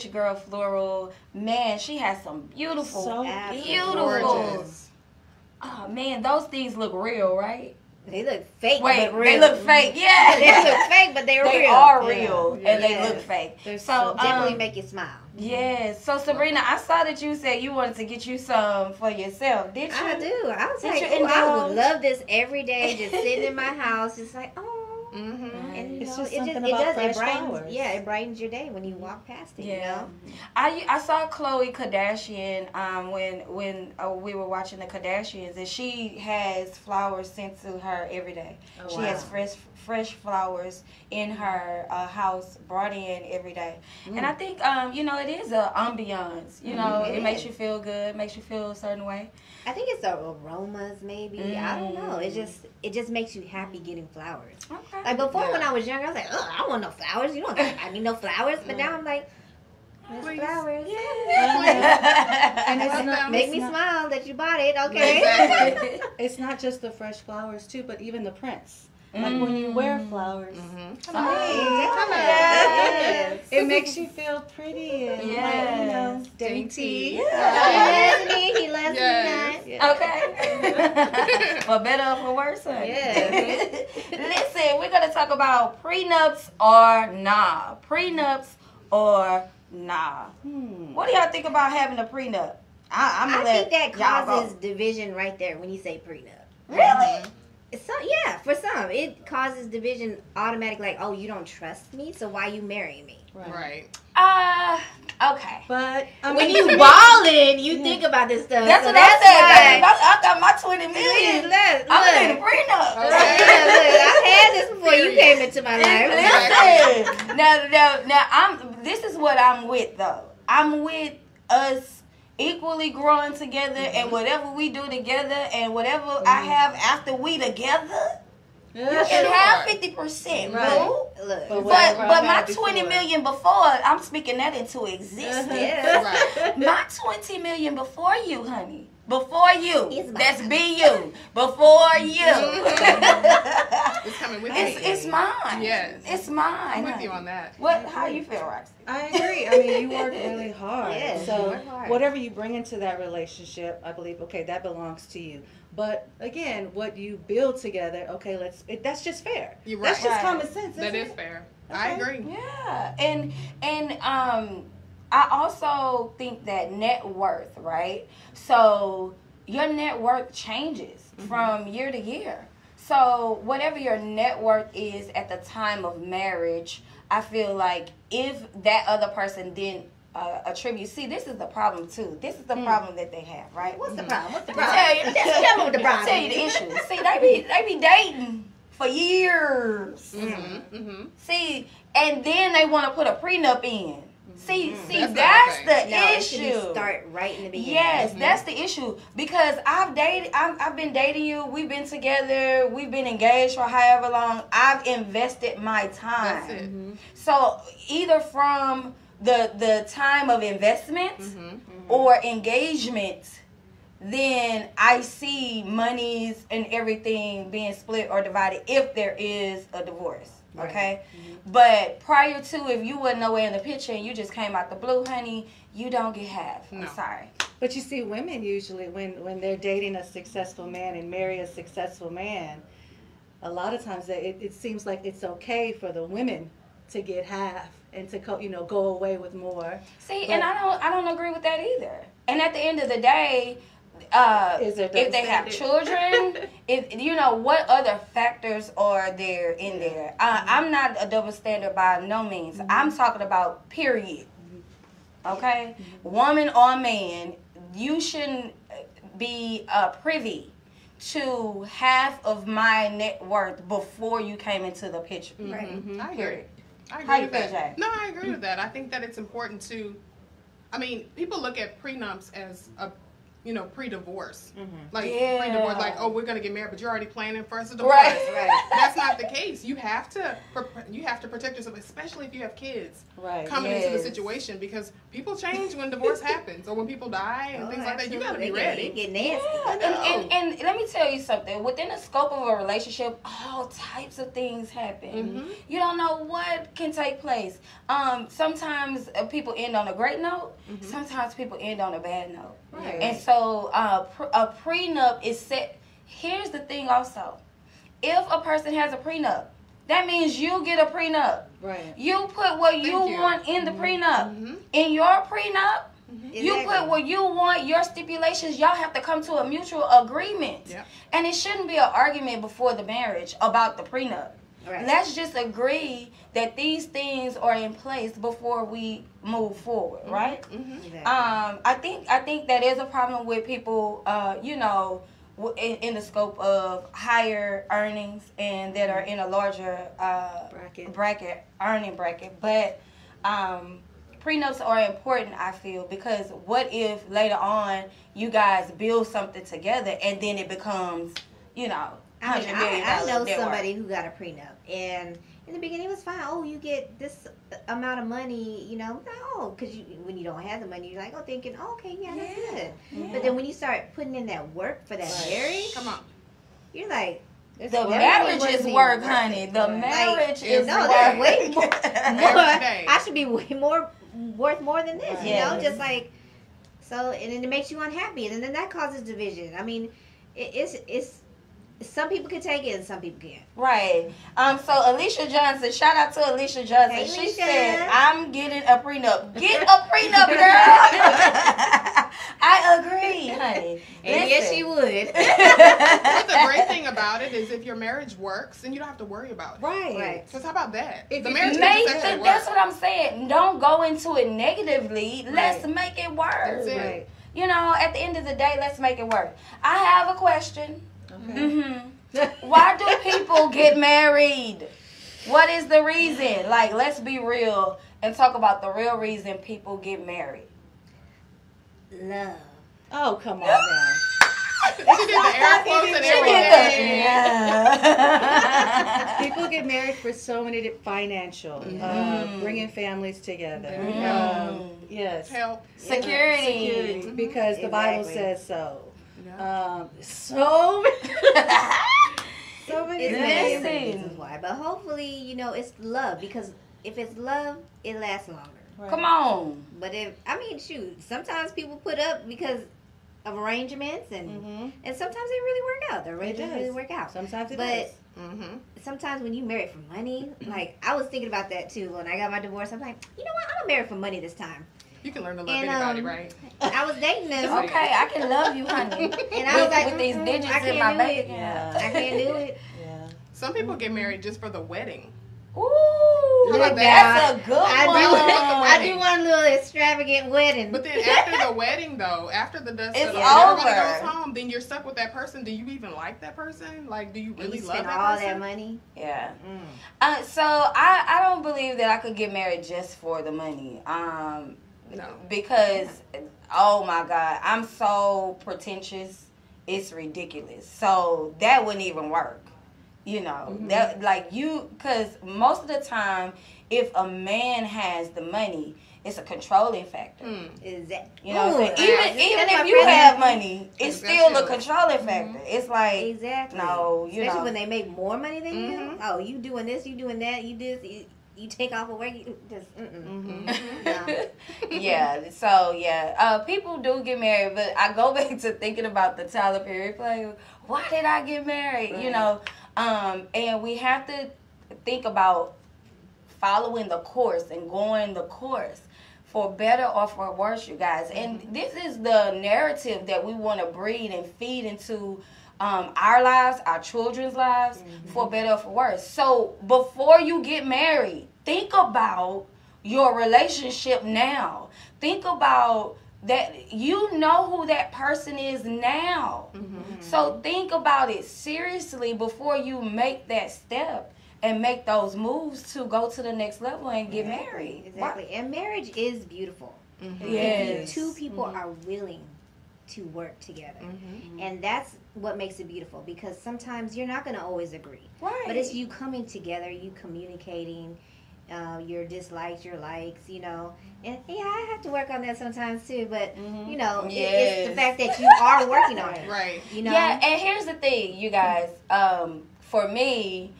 Rich Girl Floral. Man, she has some beautiful, So beautiful. gorgeous. Oh man, those things look real, right? They look fake, Wait, but real. they look fake. Yeah, *laughs* they look fake, but they're real, *laughs* they real. are real, Yeah. and they Yeah. look fake. They're so definitely um, make you smile. Yes. So Sabrina, I saw that you said you wanted to get you some for yourself. Did you? I do. I was Did like, you I would love this every day, just sitting in my *laughs* house, just like, oh. And you It's know, just it just something it about does fresh it brightens flowers. yeah it brightens your day when you walk past it. You Yeah. know. I I saw Khloe Kardashian um when when uh, we were watching the Kardashians and she has flowers sent to her every day. Oh, she wow. has fresh fresh flowers in her uh, house brought in every day. And Mm. I think um you know it is an ambiance. You know Mhm. it makes you feel good, makes you feel a certain way. I think it's the aromas, maybe. I don't know. It Mm. just it just makes you happy getting flowers. Okay. Like before, Yeah. when I was younger, I was like, oh, I don't want no flowers. You don't got I need no flowers. But *laughs* now I'm like, there's flowers. *laughs* And it's not- make it's me not- smile that you bought it. Okay. Exactly. *laughs* it's not just the fresh flowers too, but even the prints. Like when you wear mm-hmm. flowers, mm-hmm. Come on. Yes. Yes. it makes you feel pretty and like, you know, Yes. dainty. He loves me. He loves Yes. me not. Okay. *laughs* for better or for worse. honey. Yeah. *laughs* Listen, we're gonna talk about prenups or nah. Prenups or nah. Hmm. What do y'all think about having a prenup? I, I'm I think that causes division right there when you say prenup. Really? Mm-hmm. So yeah, for some it causes division automatic. Like, oh, you don't trust me, so why you marry me? Right. Uh, okay. But I when mean, you *laughs* ballin', you think about this stuff. That's so what I said. why- I, I got my 20 million. Look, I'm look. in a prenup. Look, look, I had this before you came into my life. Listen, *laughs* no, no. now, I'm. This is what I'm with, though. I'm with us equally growing together, and mm-hmm. whatever we do together, and whatever I mm-hmm. have after we together, Yeah, you can have fifty percent, Right. boo. Look, But whatever but my had twenty before. million before, I'm speaking that into uh-huh. existence. *laughs* Yeah. My twenty million before you, honey. Before you. It's That's be you. Before *laughs* you. It's coming with It's, me. it's mine. Yes. It's mine. I'm with you on that. What? How you feel, Roxie? I agree. I mean, you work really hard. Yes, so hard. whatever you bring into that relationship, I believe, okay, that belongs to you. But again, what you build together, okay, let's. It, that's just fair. You're right. That's just Right. common sense. That isn't is it? fair. I agree. Yeah, and and um, I also think that net worth, right? So your net worth changes Mm-hmm. from year to year. So whatever your net worth is at the time of marriage, I feel like if that other person didn't uh, attribute, see, this is the problem too. This is the problem that they have, right? Mm. What's the problem? What's the problem? tell you, Tell- tell me what the problem tell you the is. issue. See, they be they be dating for years. Mm-hmm. Mm-hmm. See, and then they want to put a prenup in. See, mm-hmm. see, That's that's, the No, it issue. start right in the beginning. Yes, mm-hmm. that's the issue because I've dated. I've, I've been dating you. We've been together. We've been engaged for however long. I've invested my time. That's it. Mm-hmm. So either from the the time of investment Mm-hmm. or engagement, then I see monies and everything being split or divided if there is a divorce. Okay, mm-hmm. but prior to if you wasn't nowhere in the picture and you just came out the blue, honey, you don't get half. I'm sorry. But you see, women usually, when when they're dating a successful man and marry a successful man, a lot of times they, it, it seems like it's okay for the women to get half and to co- you know go away with more. See, But- and I don't I don't agree with that either. And at the end of the day, uh, Is if they have double children, *laughs* if you know what other factors are there in there. Uh, I'm not a double standard by no means. I'm mm-hmm. talking about period. Mm-hmm. Okay, woman or man, you shouldn't uh, be uh, privy to half of my net worth before you came into the picture. Right. I agree. Period. I agree How you with feel, that. Jaie? No, I agree with mm. that. I think that it's important to. I mean, people look at prenups as a, you know, pre-divorce, like Yeah. pre-divorce, like oh, we're gonna get married, but you're already planning for us a divorce. Right. *laughs* Right. That's not the case. You have to, you have to protect yourself, especially if you have kids Right. coming into the situation, because people change when divorce happens or when people die and Oh, things like that. You gotta be They get- ready. Get nasty. Yeah, and, and, and let me tell you something. Within the scope of a relationship, all types of things happen. Mm-hmm. You don't know what can take place. Um, sometimes uh, people end on a great note. Mm-hmm. Sometimes people end on a bad note. Right. And so, uh, pr- a prenup is set. Here's the thing, also. If a person has a prenup, that means you get a prenup. Right. You put what you, Thank you. want in the prenup. Mhm. In your prenup, you Exactly. put what you want, your stipulations, y'all have to come to a mutual agreement. Yep. And it shouldn't be an argument before the marriage about the prenup. Right. Let's just agree that these things are in place before we move forward, right? Exactly. Um, I think I think that is a problem with people, uh, you know, w- in, in the scope of higher earnings and that are in a larger uh, Bracket. bracket earning bracket. But um, prenups are important, I feel, because what if later on you guys build something together and then it becomes, you know, I mean, I, I know somebody who got a prenup, and in the beginning it was fine. Oh, you get this amount of money, you know? No, oh, because you, when you don't have the money, you're like, oh, thinking, oh, okay, yeah, that's good. yeah. But then when you start putting in that work for that marriage, Come on. you're like, this The marriage is even work, honey. The Like, marriage is no, work. that's way more. *laughs* more I should be way more worth more than this, you know? Yes. Just like so, and then it makes you unhappy, and then that causes division. I mean, it, it's it's some people can take it and some people can't. Right. Um. So Alicia Johnson, shout out to Alicia Johnson. Hey, she Alicia. said, "I'm getting a prenup. Get a prenup, *laughs* girl." *laughs* I agree, honey. And yes, Listen. she would. *laughs* But the great thing about it is if your marriage works, then you don't have to worry about it. Right. Right. Because how about that? If the marriage Make can the, that's what I'm saying. Don't go into it negatively. Let's make it work. That's it. Right. You know, at the end of the day, let's make it work. I have a question. Hmm Why do people get married? What is the reason? Like, let's be real and talk about the real reason people get married. Love. Oh, come on *laughs* now. She did the air quotes and everything. the- People get married for so many di- financial, uh, bringing families together. Um, yes. Help. Security. Security, because the Bible says so. Um, so, *laughs* so many, it's many reasons why. But hopefully, you know, it's love because if it's love, it lasts longer. Right. Come on. But if I mean, shoot, sometimes people put up because of arrangements and mm-hmm. and sometimes they really work out. The arrangements really work out. Sometimes it but does. Mm-hmm. sometimes when you marry for money, like I was thinking about that too when I got my divorce. I'm like, you know what? I'm gonna marry for money this time. You can learn to love and, anybody, um, right? I was dating this. okay, I can love you, honey. *laughs* and I was like, with these digits in my bank account, I can't do it. *laughs* Yeah. Some people get married just for the wedding. Ooh, like that's a good I one. Do, *laughs* I do want a little extravagant wedding. But then after the wedding, though, after the dust settles, everybody goes home. Then you're stuck with that person. Do you even like that person? Like, do you really you love spend that all person? that money? Yeah. Mm. Uh, so I I don't believe that I could get married just for the money. Um, no. Because oh my god, I'm so pretentious. It's ridiculous. So that wouldn't even work. You know, mm-hmm. that like you cuz most of the time if a man has the money, it's a controlling factor. Mm. Is that you know? Ooh, even even if you have money, it's still a controlling mm-hmm. factor. Mm-hmm. It's like exactly no, you especially know. when they make more money than mm-hmm. you. Oh, you doing this, you doing that, you this. You, you take off of work, you just mm-hmm. no. *laughs* yeah. So yeah, uh, people do get married, but I go *laughs* back to thinking about the Tyler Perry play. Why did I get married? Right. You know, um, and we have to think about following the course and going the course for better or for worse, you guys. And mm-hmm. this is the narrative that we want to breed and feed into um, our lives, our children's lives, mm-hmm. for better or for worse. So before you get married, think about your relationship now. Think about that you know who that person is now. Mm-hmm. So think about it seriously before you make that step and make those moves to go to the next level and get exactly. married. Exactly. And marriage is beautiful. Mm-hmm. Yes. two people mm-hmm. are willing to work together. Mm-hmm. And that's what makes it beautiful because sometimes you're not going to always agree. Right. But it's you coming together, you communicating uh, your dislikes, your likes, you know. And yeah, I have to work on that sometimes too. But mm-hmm. you know, yes. it, it's the fact that you are *laughs* working on it, right? You know. Yeah, and here's the thing, you guys. Um, for me,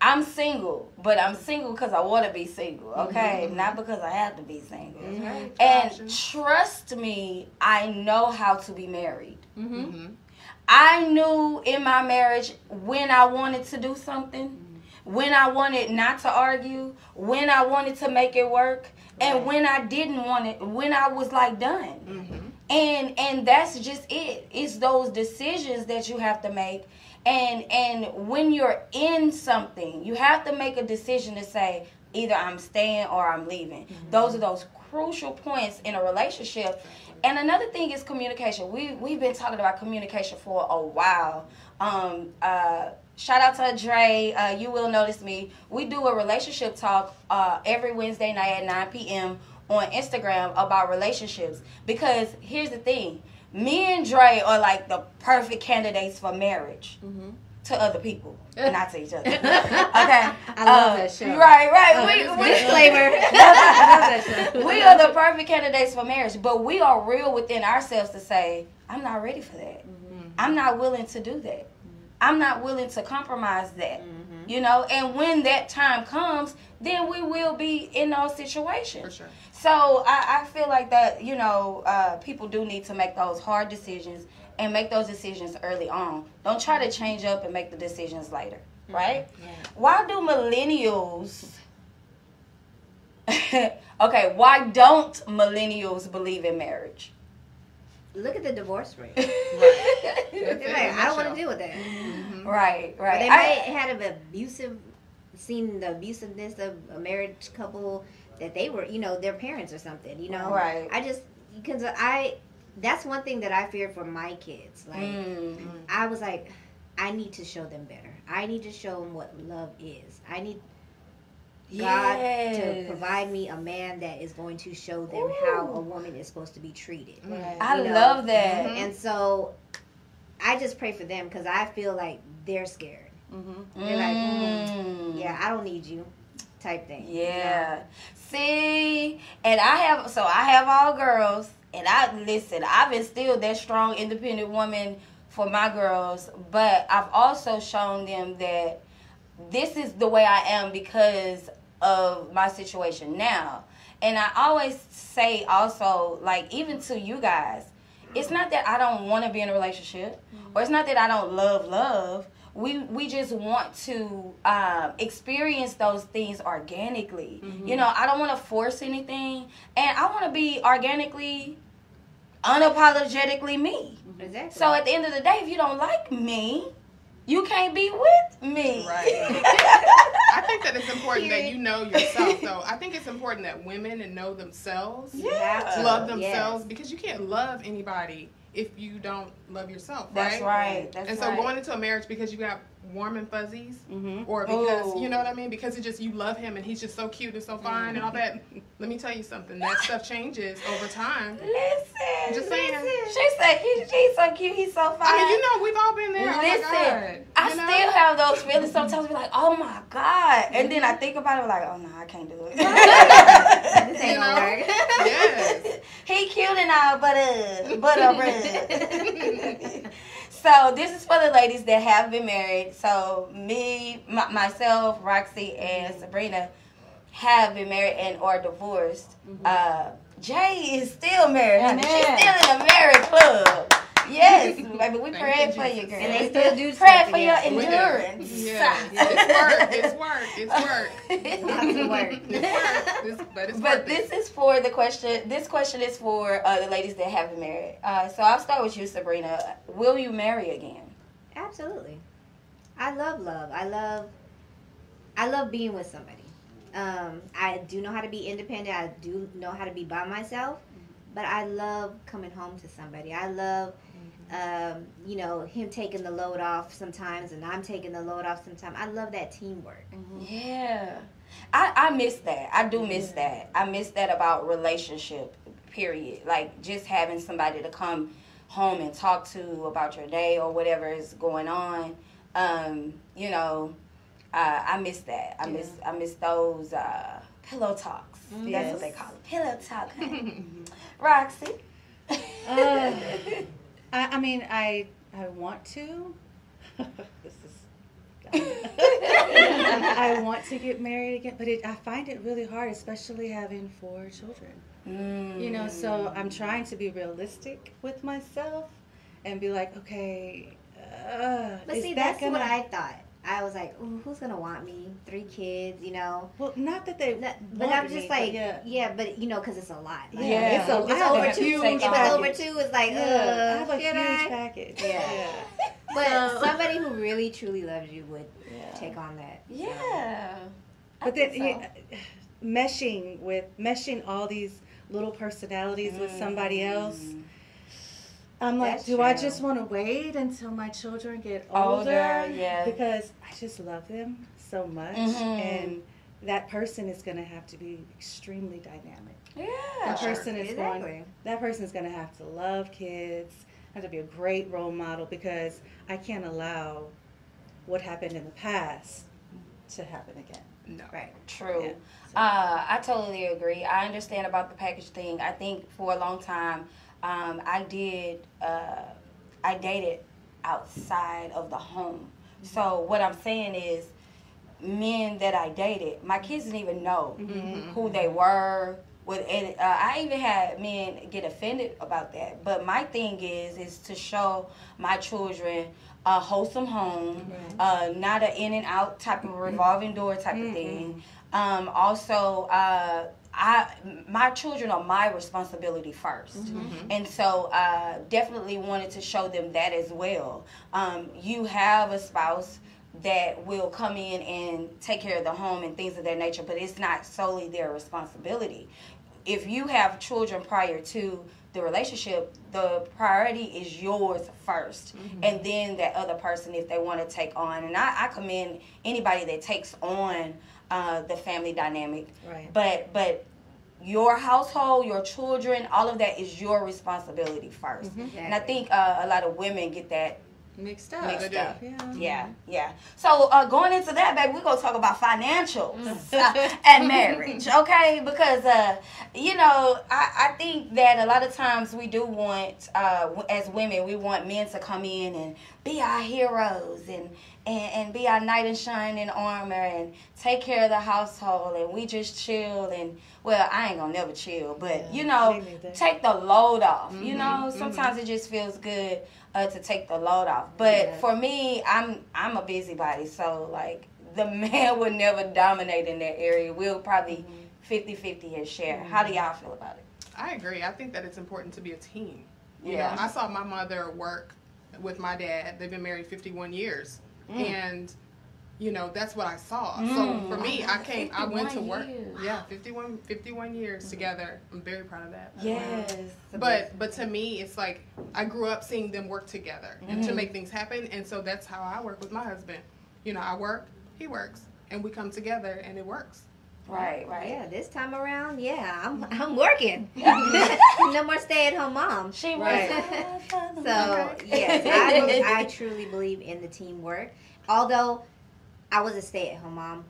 I'm single, but I'm single because I want to be single, okay? Mm-hmm. Not because I have to be single. Mm-hmm. And trust me, I know how to be married. Mm-hmm. mm-hmm. I knew in my marriage when I wanted to do something, mm-hmm. When I wanted not to argue, when I wanted to make it work, and when I didn't want it, when I was like done. Mm-hmm. And and that's just it. It's those decisions that you have to make and and when you're in something you have to make a decision to say either i'm staying or i'm leaving mm-hmm. those are those crucial points in a relationship and another thing is communication we we've been talking about communication for a while um, uh, shout out to Dre. Uh, you will notice me. We do a relationship talk uh, every Wednesday night at 9 p.m. on Instagram about relationships. Because here's the thing me and Dre are like the perfect candidates for marriage. Mm-hmm. To other people, *laughs* not to each other. Okay, I love um, that show. Right, right. Uh, we, we, disclaimer. *laughs* *laughs* we are the perfect candidates for marriage, but we are real within ourselves to say, "I'm not ready for that. Mm-hmm. I'm not willing to do that. I'm not willing to compromise that." Mm-hmm. You know, and when that time comes, then we will be in those situations. For sure. So I, I feel like that, you know, uh, people do need to make those hard decisions and make those decisions early on. Don't try to change up and make the decisions later, mm-hmm. right? Yeah. Why do millennials *laughs* okay, why don't millennials believe in marriage? Look at the divorce rate. *laughs* right. like, I don't want to deal with that. Mm-hmm. Right, right. But they might have an abusive, seen the abusiveness of a marriage couple that they were, you know, their parents or something, you know. Right. I just because I that's one thing that I fear for my kids. Like mm. I was like, I need to show them better. I need to show them what love is. I need God yes. to provide me a man that is going to show them Ooh. how a woman is supposed to be treated. Right. I know? love that. Mm-hmm. And so I just pray for them because I feel like they're scared. Mm-hmm. They're like, mm, yeah, I don't need you type thing. Yeah. See, and I have so I have all girls, and I listen. I've instilled that strong, independent woman for my girls, but I've also shown them that this is the way I am because of my situation now. And I always say also, like, even to you guys, it's not that I don't want to be in a relationship, or it's not that I don't love love. We we just want to um, experience those things organically. Mm-hmm. You know, I don't want to force anything, and I want to be organically, unapologetically me. Exactly. So at the end of the day, if you don't like me, you can't be with me. Right. I think that it's important that you know yourself, though. I think it's important that women and know themselves, yeah. love themselves, because you can't love anybody if you don't love yourself, right? That's right. That's and so right. going into a marriage because you got warm and fuzzies, mm-hmm. or because Ooh. you know what I mean, because it just you love him and he's just so cute and so fine mm-hmm. and all that. Let me tell you something. That stuff changes over time. Listen, I'm just saying. Listen. She said he, he's so cute. He's so fine. I mean, you know, we've all been there. Listen, oh I know? still have those feelings. Sometimes be like, oh my god, and then I think about it like, oh no, I can't do it. *laughs* this ain't gonna work. Yes. *laughs* he cute and all, but uh, but uh, *laughs* so this is for the ladies that have been married. So me, m- myself, Roxie, and Sabrina have been married and or divorced. Mm-hmm. Uh, Jaie is still married. She's still in a married club. Yes, *laughs* baby, we pray for you, girl. And they still do pray for your endurance. Yeah, it's work. It's work. It's work. Lots of work. It's work. It's, but it's but this is for the question. This question is for uh, the ladies that have been married. Uh, so I'll start with you, Sabrina. Will you marry again? Absolutely. I love love. I love. I love being with somebody. Um, I do know how to be independent. I do know how to be by myself, but I love coming home to somebody. I love um, you know, him taking the load off sometimes and I'm taking the load off sometimes. I love that teamwork. Mm-hmm. Yeah. I, I miss that. I do miss that. I miss that about relationship, period. Like just having somebody to come home and talk to about your day or whatever is going on. Um, you know, uh, I miss that. I yeah. miss I miss those uh, pillow talks. Mm-hmm. That's what they call it. Pillow talk. *laughs* Roxie. Uh, *laughs* I, I mean, I I want to. *laughs* this is. I want to get married again, but it, I find it really hard, especially having four children. Mm. You know, so I'm trying to be realistic with myself and be like, okay. Uh, but see, that that's gonna... what I thought. I was like, who's gonna want me? Three kids, you know. Well, not that they. Not, but I'm just me, like, yeah. yeah, but you know, because it's a lot. Like, yeah, it's, a, it's over two. If it's over two, it's like, yeah, uh, I have a huge I? package. Yeah. yeah. *laughs* but somebody who really truly loves you would yeah. take on that. Yeah. So. But then, so. yeah, meshing with meshing all these little personalities mm. with somebody else mm. I'm like, That's do true. I just want to wait until my children get older? older yeah. Because I just love them so much. Mm-hmm. And that person is going to have to be extremely dynamic. Yeah. That person is exactly. going. That person is going to have to love kids. Have to be a great role model because I can't allow what happened in the past to happen again. No. Right. True. Yeah, so. uh, I totally agree. I understand about the package thing. I think for a long time um, I did, uh, I dated outside of the home. So what I'm saying is, men that I dated, my kids didn't even know mm-hmm. who they were. With and uh, I even had men get offended about that. But my thing is, is to show my children a wholesome home, mm-hmm. uh, not an in and out type of revolving door type mm-hmm. of thing. Um, also, uh, I my children are my responsibility 1st mm-hmm. and so uh, definitely wanted to show them that as well. Um, you have a spouse that will come in and take care of the home and things of that nature, but it's not solely their responsibility. If you have children prior to the relationship, the priority is yours 1st mm-hmm. and then that other person if they want to take on. And I, I commend anybody that takes on uh, the family dynamic. Right. But but your household, your children, all of that is your responsibility 1st mm-hmm. exactly. And I think uh, a lot of women get that mixed up. Mixed up. Yeah. yeah, yeah. So uh, going into that, baby, we're gonna talk about financials Mm. uh, *laughs* and marriage, okay? Because uh, you know, I, I think that a lot of times we do want, uh, as women, we want men to come in and be our heroes and. And, and be our knight in shining armor and take care of the household and we just chill and well I ain't gonna never chill but you know take the load off you Mhm, know mhm. sometimes it just feels good uh, to take the load off. But Yeah. for me, I'm I'm a busybody, so like the *laughs* man would never dominate in that area. We'll probably 50-50 and share. How do y'all feel about it? I agree. I think that it's important to be a team. You Yeah. know, I saw my mother work with my dad. They've been married 51 years. Mm. And, you know, that's what I saw. Mm. So for me, I came, I went to work. years. Yeah, 51, 51 years together. I'm very proud of that. Yes. But but to me, it's like I grew up seeing them work together and to Mhm. make things happen. And so that's how I work with my husband. You know, I work, he works, and we come together and it works. Right, right. Yeah, this time around, yeah, I'm I'm working. *laughs* *laughs* no more stay at home mom. She right. *laughs* so yes, I, I truly believe in the teamwork. Although I was a stay at home mom,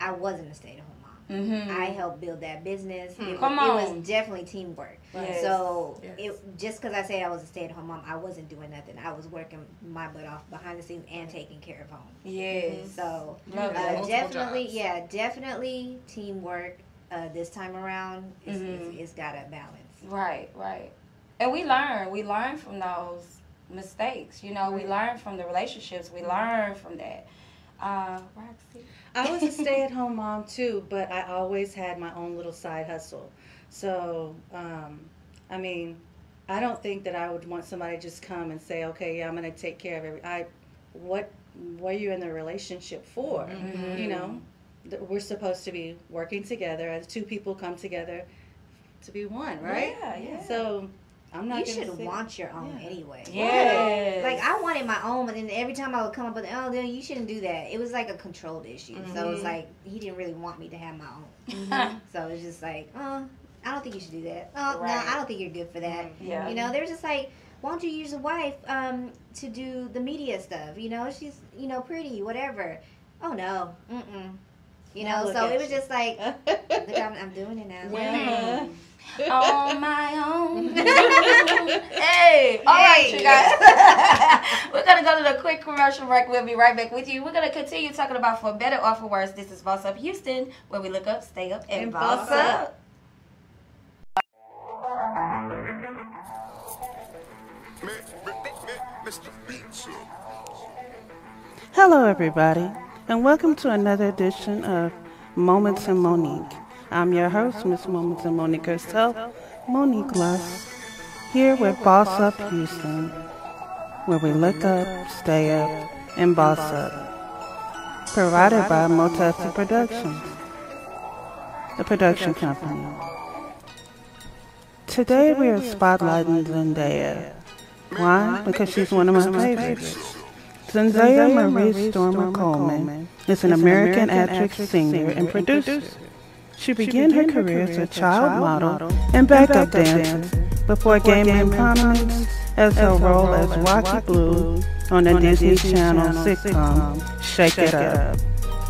I wasn't a stay at home mom. Mhm. I helped build that business. Hmm. It, Come it was definitely teamwork. Yes. So Yes. it just because I say I was a stay at home mom, I wasn't doing nothing. I was working my butt off behind the scenes and taking care of home. Yes. So uh, definitely, jobs. yeah, definitely teamwork. Uh, this time around, it's, Mhm. it's, it's got a balance. Right, right. And we learn. We learn from those mistakes. You know, we learn from the relationships. We learn from that. Uh, Roxie. I was a stay-at-home mom too, but I always had my own little side hustle. So, um, I mean, I don't think that I would want somebody to just come and say, "Okay, yeah, I'm going to take care of every." I, what, what are you in the relationship for? Mhm. You know, Th- we're supposed to be working together as two people come together to be one, right? Yeah, yeah. So, I'm not. you should want your own Yeah. anyway. Yes. Like I wanted my own, but then every time I would come up with, oh, then you shouldn't do that. It was like a controlled issue. So it's like he didn't really want me to have my own. Mhm. *laughs* so it's just like, oh, I don't think you should do that. Oh, Right. no, I don't think you're good for that. Yeah. You know, they're just like, why don't you use a wife um, to do the media stuff? You know, she's you know pretty, whatever. Oh no, mm mm. You know, so it was you. just like, *laughs* look, I'm, I'm doing it now. Winning. On my own. *laughs* hey, all right, you guys. *laughs* We're gonna go to the quick commercial break. We'll be right back with you. We're gonna continue talking about for better or for worse. This is Boss Up Houston, where we look up, stay up, and, And boss, boss up. up. Hello, everybody, and welcome to another edition of Moments in Monique. I'm your host, Miss Moments and Monique herself, Monique Lusk, here with Boss Up Houston, where we look up, stay up, and boss up. Provided by Motesi Productions, the production company. Today we are spotlighting Zendaya. Why? Because she's one of my favorites. Zendaya Maree Stoermer Coleman is an American actress, singer, and producer. She began her career as a child model and backup dancer before gaining prominence as her role as Rocky Blue on the Disney Channel sitcom Shake It Up.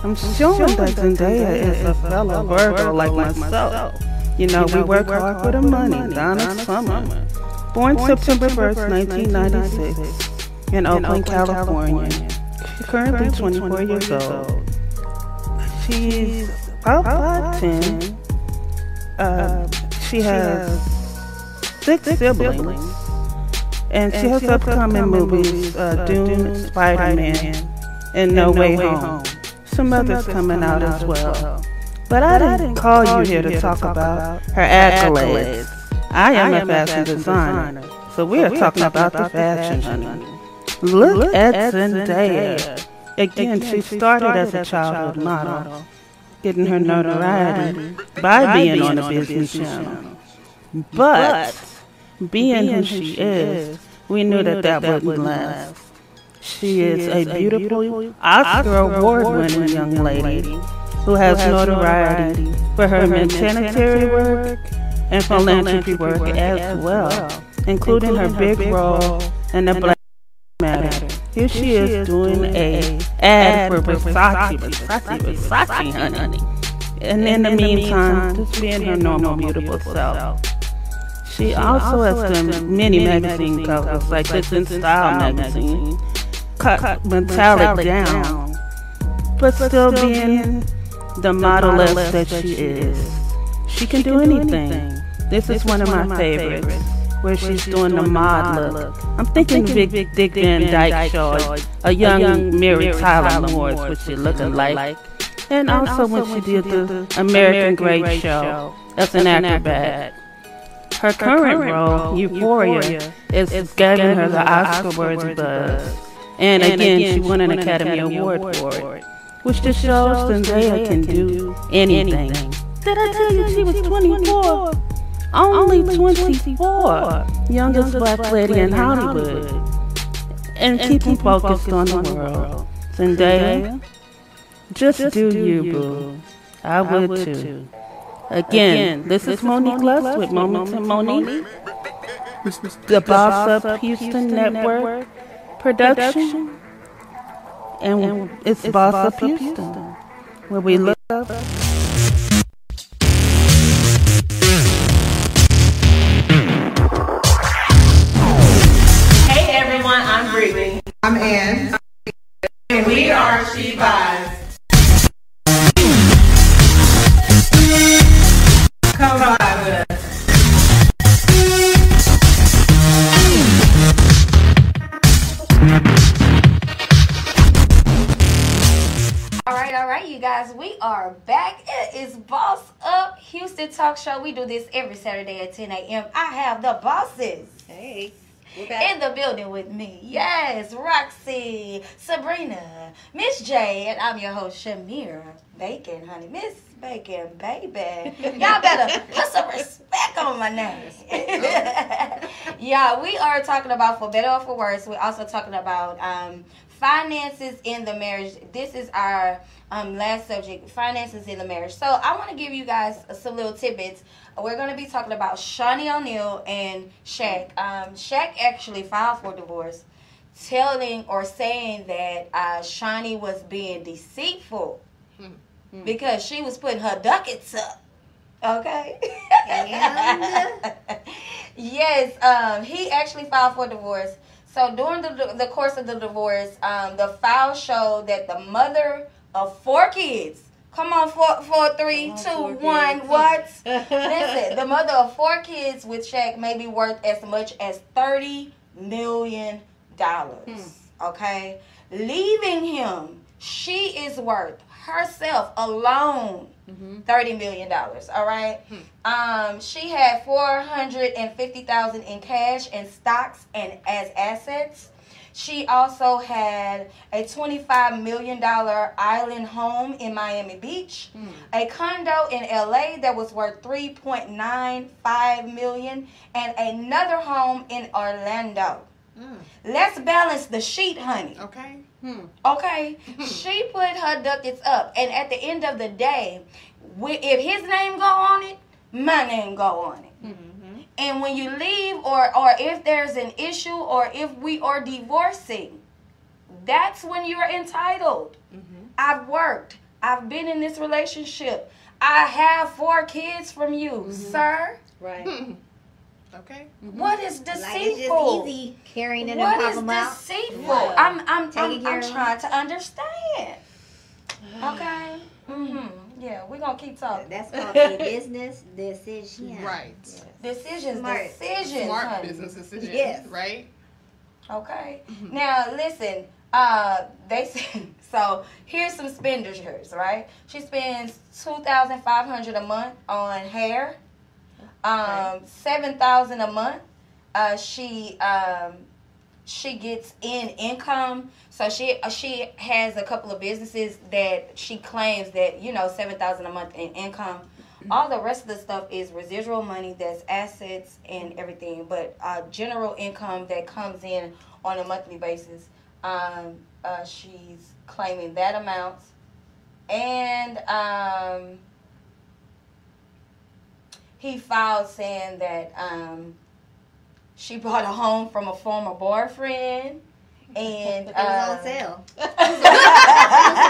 I'm showing that Zendaya is a fellow Virgo like myself. You know, we work hard for the money. Donna Summer. Born September 1st, 1996 in Oakland, California. She's currently 24 years old. She's about 5'10". Uh, she has six siblings. And she has upcoming movies, uh, Dune, Spider-Man, and No Way Home. Some others coming out as well. But I didn't call you here to talk about her accolades. I am a fashion designer, so we are talking about the fashion, honey. Look at Zendaya. Again, she started as a childhood model, getting her notoriety by being on the Disney Channel. But being who she is, we knew that that wouldn't last. She is a beautiful, Oscar award-winning young lady who has notoriety for her humanitarian work and philanthropy work as well, including her big role in the Black Here she is doing a ad for Versace, Versace, Versace, honey. And in the meantime, just being her normal, beautiful self. She also has done many magazine covers, like this InStyle magazine, cut metallic down, but still being the modeless that she is. She can do anything. This is one of my favorites, where she's doing the mod look. I'm thinking Big Dick Van Dyke show, a young Mary Tyler Moore what she's looking like. And also when she did the American Great Show as an acrobat. Her current role, Euphoria, is getting her the Oscar-worthy buzz. And again, she won an Academy Award for it, which just shows Zendaya can do anything. Did I tell you she was 24? Only 24. Youngest black lady in Hollywood. And keeping focused on the world. Zendaya, just do you, boo. I would too. Again, this is Monique Lusk with Moments and Monique. The Boss Up Houston Network production. And it's Boss Up Houston, where we look I'm Ann. And we are She Buys. Come vibe with us. All right, all right, you guys, we are back. It is Boss Up Houston Talk Show. We do this every Saturday at 10 a.m. I have the bosses. Hey. In the building with me. Yes, Roxie, Sabrina, Miss J, and I'm your host, Chimere Bacon, honey. Miss Bacon, baby. *laughs* Y'all better put some respect on my name. yeah, we are talking about, for better or for worse, we're also talking about um, finances in the marriage. This is our um, last subject, finances in the marriage. So I want to give you guys some little tidbits. We're going to be talking about Shaunie O'Neal and Shaq. Um, Shaq actually filed for divorce, telling or saying that uh, Shaunie was being deceitful because she was putting her ducats up. Okay. *laughs* yes, um, he actually filed for divorce. So during the the course of the divorce, um, the file showed that the mother of four kids. Come on, four, four, three, two, one. What? *laughs* Listen, the mother of four kids with Shaq may be worth as much as thirty million dollars. Okay, leaving him, she is worth herself alone thirty million dollars. All right. Um, she had four hundred and fifty thousand in cash and stocks and as assets. She also had a $25 million island home in Miami Beach, hmm. a condo in LA that was worth 3.95 million, and another home in Orlando. Hmm. Let's balance the sheet, honey. Okay. Hmm. Okay. she put her ducats up, and at the end of the day, if his name go on it, my name go on it. And when you leave, or or if there's an issue, or if we are divorcing, that's when you're entitled. Mm-hmm. I've worked. I've been in this relationship. I have four kids from you, mm-hmm. sir. Right. *laughs* Okay. Mm-hmm. What is Like it's deceitful? just easy carrying it What and pop out. deceitful? Yeah. I'm I'm Taking I'm, I'm trying to understand. Okay. Mhm. Yeah, we're gonna keep talking. That's called a *laughs* business decision. Right. Decisions, Smart. decisions, Smart honey. business decisions. Yes. Right? Okay. Now listen. Uh, they *laughs* say so. Here's some expenditures, right? She spends two thousand five hundred a month on hair. Um, seven thousand a month. Uh, she um, she gets in income. So she uh, she has a couple of businesses that she claims that you know seven thousand a month in income. All the rest of the stuff is residual money that's assets and everything, but uh, general income that comes in on a monthly basis. Um, uh, she's claiming that amount, and um, he filed saying that um, she bought a home from a former boyfriend And *laughs* It was uh, on sale. *laughs*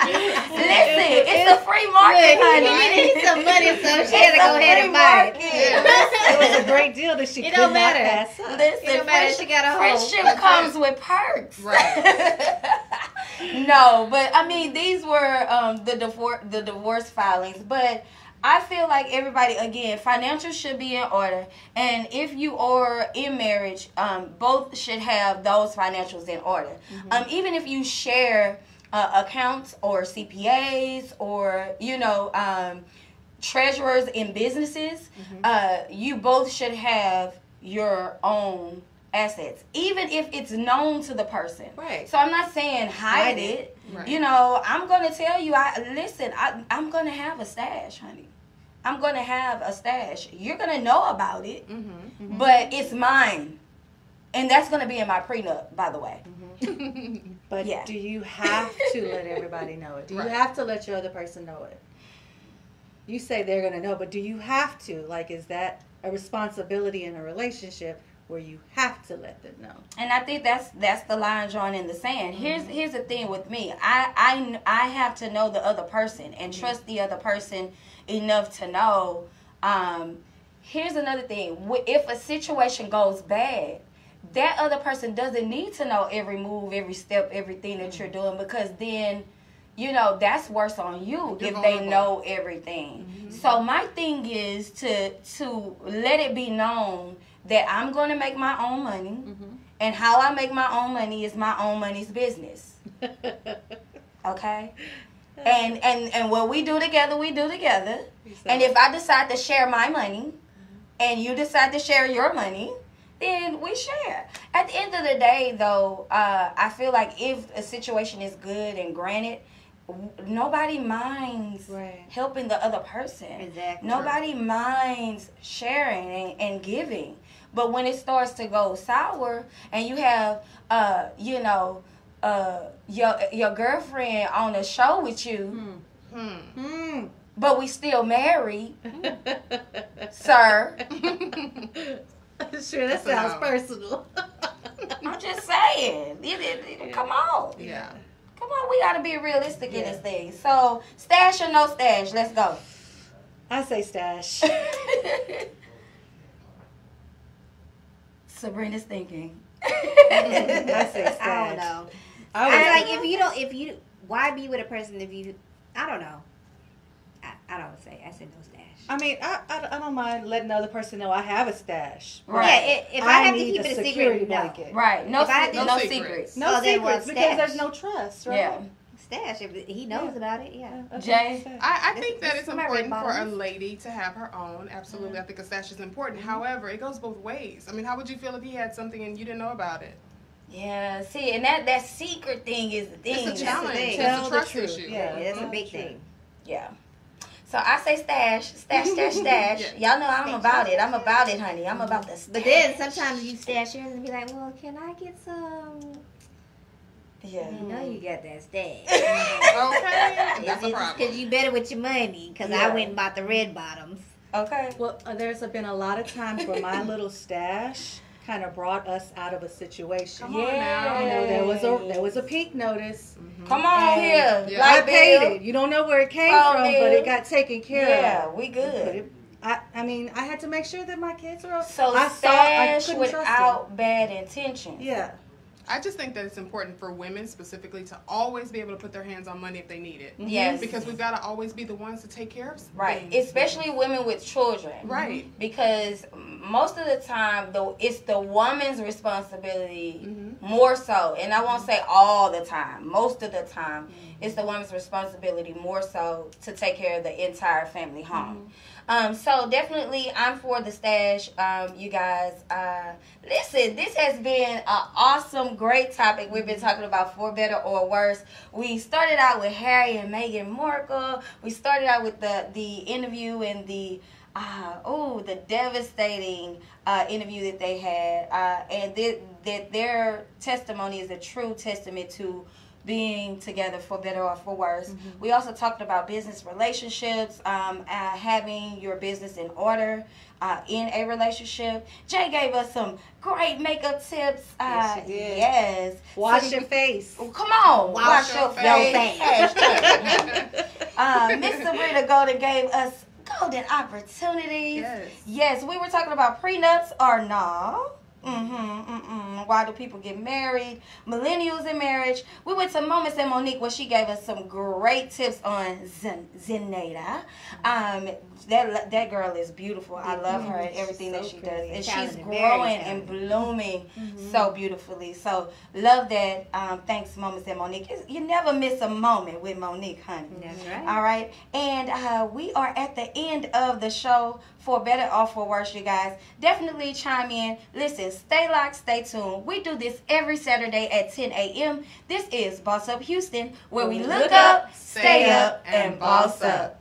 Listen, it's a free market, Look, honey. you need some money, so she had to go ahead and buy it. market. It was a great deal that she It could don't not matter. pass up. Listen, It don't matter, she got a hold. friendship comes with perks. Right. *laughs* no, but I mean these were um, the divorce the divorce filings, but I feel like everybody again financial should be in order, and if you are in marriage, um, both should have those financials in order. Um, even if you share uh, accounts or CPAs or you know. Um, treasurers in businesses, uh, you both should have your own assets, even if it's known to the person. Right. So I'm not saying hide, Hide it. it. Right. You know, I'm gonna tell you. I listen. I, I'm gonna have a stash, honey. I'm gonna have a stash. You're gonna know about it, mm-hmm. Mm-hmm. but it's mine, and that's gonna be in my prenup, by the way. Mm-hmm. *laughs* But Yeah. do you have to let everybody know it? Do Right. you have to let your other person know it? You say they're going to know, but do you have to? Like, is that a responsibility in a relationship where you have to let them know? And I think that's that's the line drawn in the sand. Here's here's the thing with me. I I I have to know the other person and trust the other person enough to know. Um, here's another thing. If a situation goes bad, that other person doesn't need to know every move, every step, everything that you're doing because then you know that's worse on you if they know everything. So my thing is to to let it be known that I'm going to make my own money, and how I make my own money is my own money's business. *laughs* okay. And and and what we do together, we do together. And if I decide to share my money, and you decide to share your money, then we share. At the end of the day, though, uh, I feel like if a situation is good and granted, nobody minds Right. helping the other person. Exactly. Nobody minds sharing and, and giving. But when it starts to go sour and you have, uh, you know, uh, your your girlfriend on a show with you, Hmm. but we still married, sir. *laughs* sure, that sounds no. personal. *laughs* I'm just saying. It- it- it- come on. Yeah. Come on, we gotta be realistic in this thing. So, stash or no stash? Let's go. I say stash. *laughs* Sabrina's thinking. I say stash. I don't know. I I would- like if you don't if you why be with a person if you I don't know. I, I don't say I said no stash. I mean, I, I, I don't mind letting the other person know I have a stash. Right. Yeah, i- if I, have to keep a it a security secret, no. blanket. Right. No, If I se- no, No secrets. secrets. No Oh, secrets because there's no trust, right? Yeah. Stash if he knows about it, yeah. That's Jaie? I'm. I, I This- think that it's is my red important for a lady to have her own. Absolutely, I think a stash is important. Mm-hmm. However, it goes both ways. I mean, how would you feel if he had something and you didn't know about it? Yeah, see, and that that secret thing is the thing. It's a That's the challenge. It's Tell a the truth. issue. Yeah, Yeah, that's a big thing. Yeah. So I say stash, stash, stash, *laughs* stash. Yeah. Y'all know I'm about it. I'm about it, honey. I'm about the stash. But then sometimes you stash yours and be like, well, can I get some? yeah. You know you got that stash. *laughs* Okay, that's a problem. Because you better with your money. Because Yeah. I went and bought the red bottoms. Okay. Well, uh, there's been a lot of times where my little stash kind of brought us out of a situation. Come on now. You know, there was a there was a pink notice. Mm-hmm. Come on And here. Yeah. I Light paid bill. it. You don't know where it came Phone from, but it got taken care Yeah, of. Yeah, we good. it- I, I mean, I had to make sure that my kids are. So I saw, I stash couldn't trust without bad intentions. Yeah. I just think that it's important for women specifically to always be able to put their hands on money if they need it. Mm-hmm. Yes. Because we've got to always be the ones to take care of Right, things. especially women with children. Right. Because most of the time, though, it's the woman's responsibility Mm-hmm. more so, and I won't say all the time. Most of the time, mm-hmm. it's the woman's responsibility more so to take care of the entire family home. Mm-hmm. Um, so definitely, I'm for the stash. Um, you guys, uh, listen. This has been an awesome, great topic. We've been talking about for better or worse. We started out with Harry and Meghan Markle. We started out with the the interview and the uh, oh the devastating uh, interview that they had, uh, and th- that their testimony is a true testament to being together for better or for worse. Mm-hmm. We also talked about business relationships, um, uh, having your business in order uh, in a relationship. Jaie gave us some great makeup tips. Uh, yes, yes. Wash so, your face. Come on, wash, wash your, your face. face. *laughs* uh, Miss Sabrina Golden gave us golden opportunities. Yes. yes, we were talking about prenups or no. Mm-hmm, mm-mm. Why do people get married? Millennials in marriage. We went to Moments and Monique where she gave us some great tips on Zen- Zenada. Um, that that girl is beautiful. I love her and everything so that she does, and she's growing and blooming mm-hmm. so beautifully. So love that. Um, thanks, Moments and Monique. You never miss a moment with Monique, honey. That's right. All right, and uh, we are at the end of the show. For better or for worse, you guys, definitely chime in. Listen, stay locked, stay tuned. We do this every Saturday at 10 a.m. This is Boss Up Houston, where we look, look up, stay up, and boss up.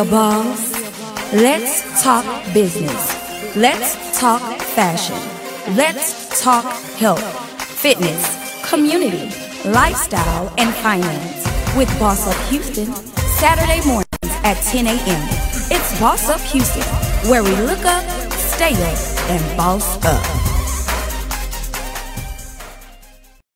A boss? Let's talk business. Let's talk fashion. Let's talk health, fitness, community, lifestyle, and finance with Boss Up Houston, Saturday mornings at 10 a.m. It's Boss Up Houston, where we look up, stay up, and boss up.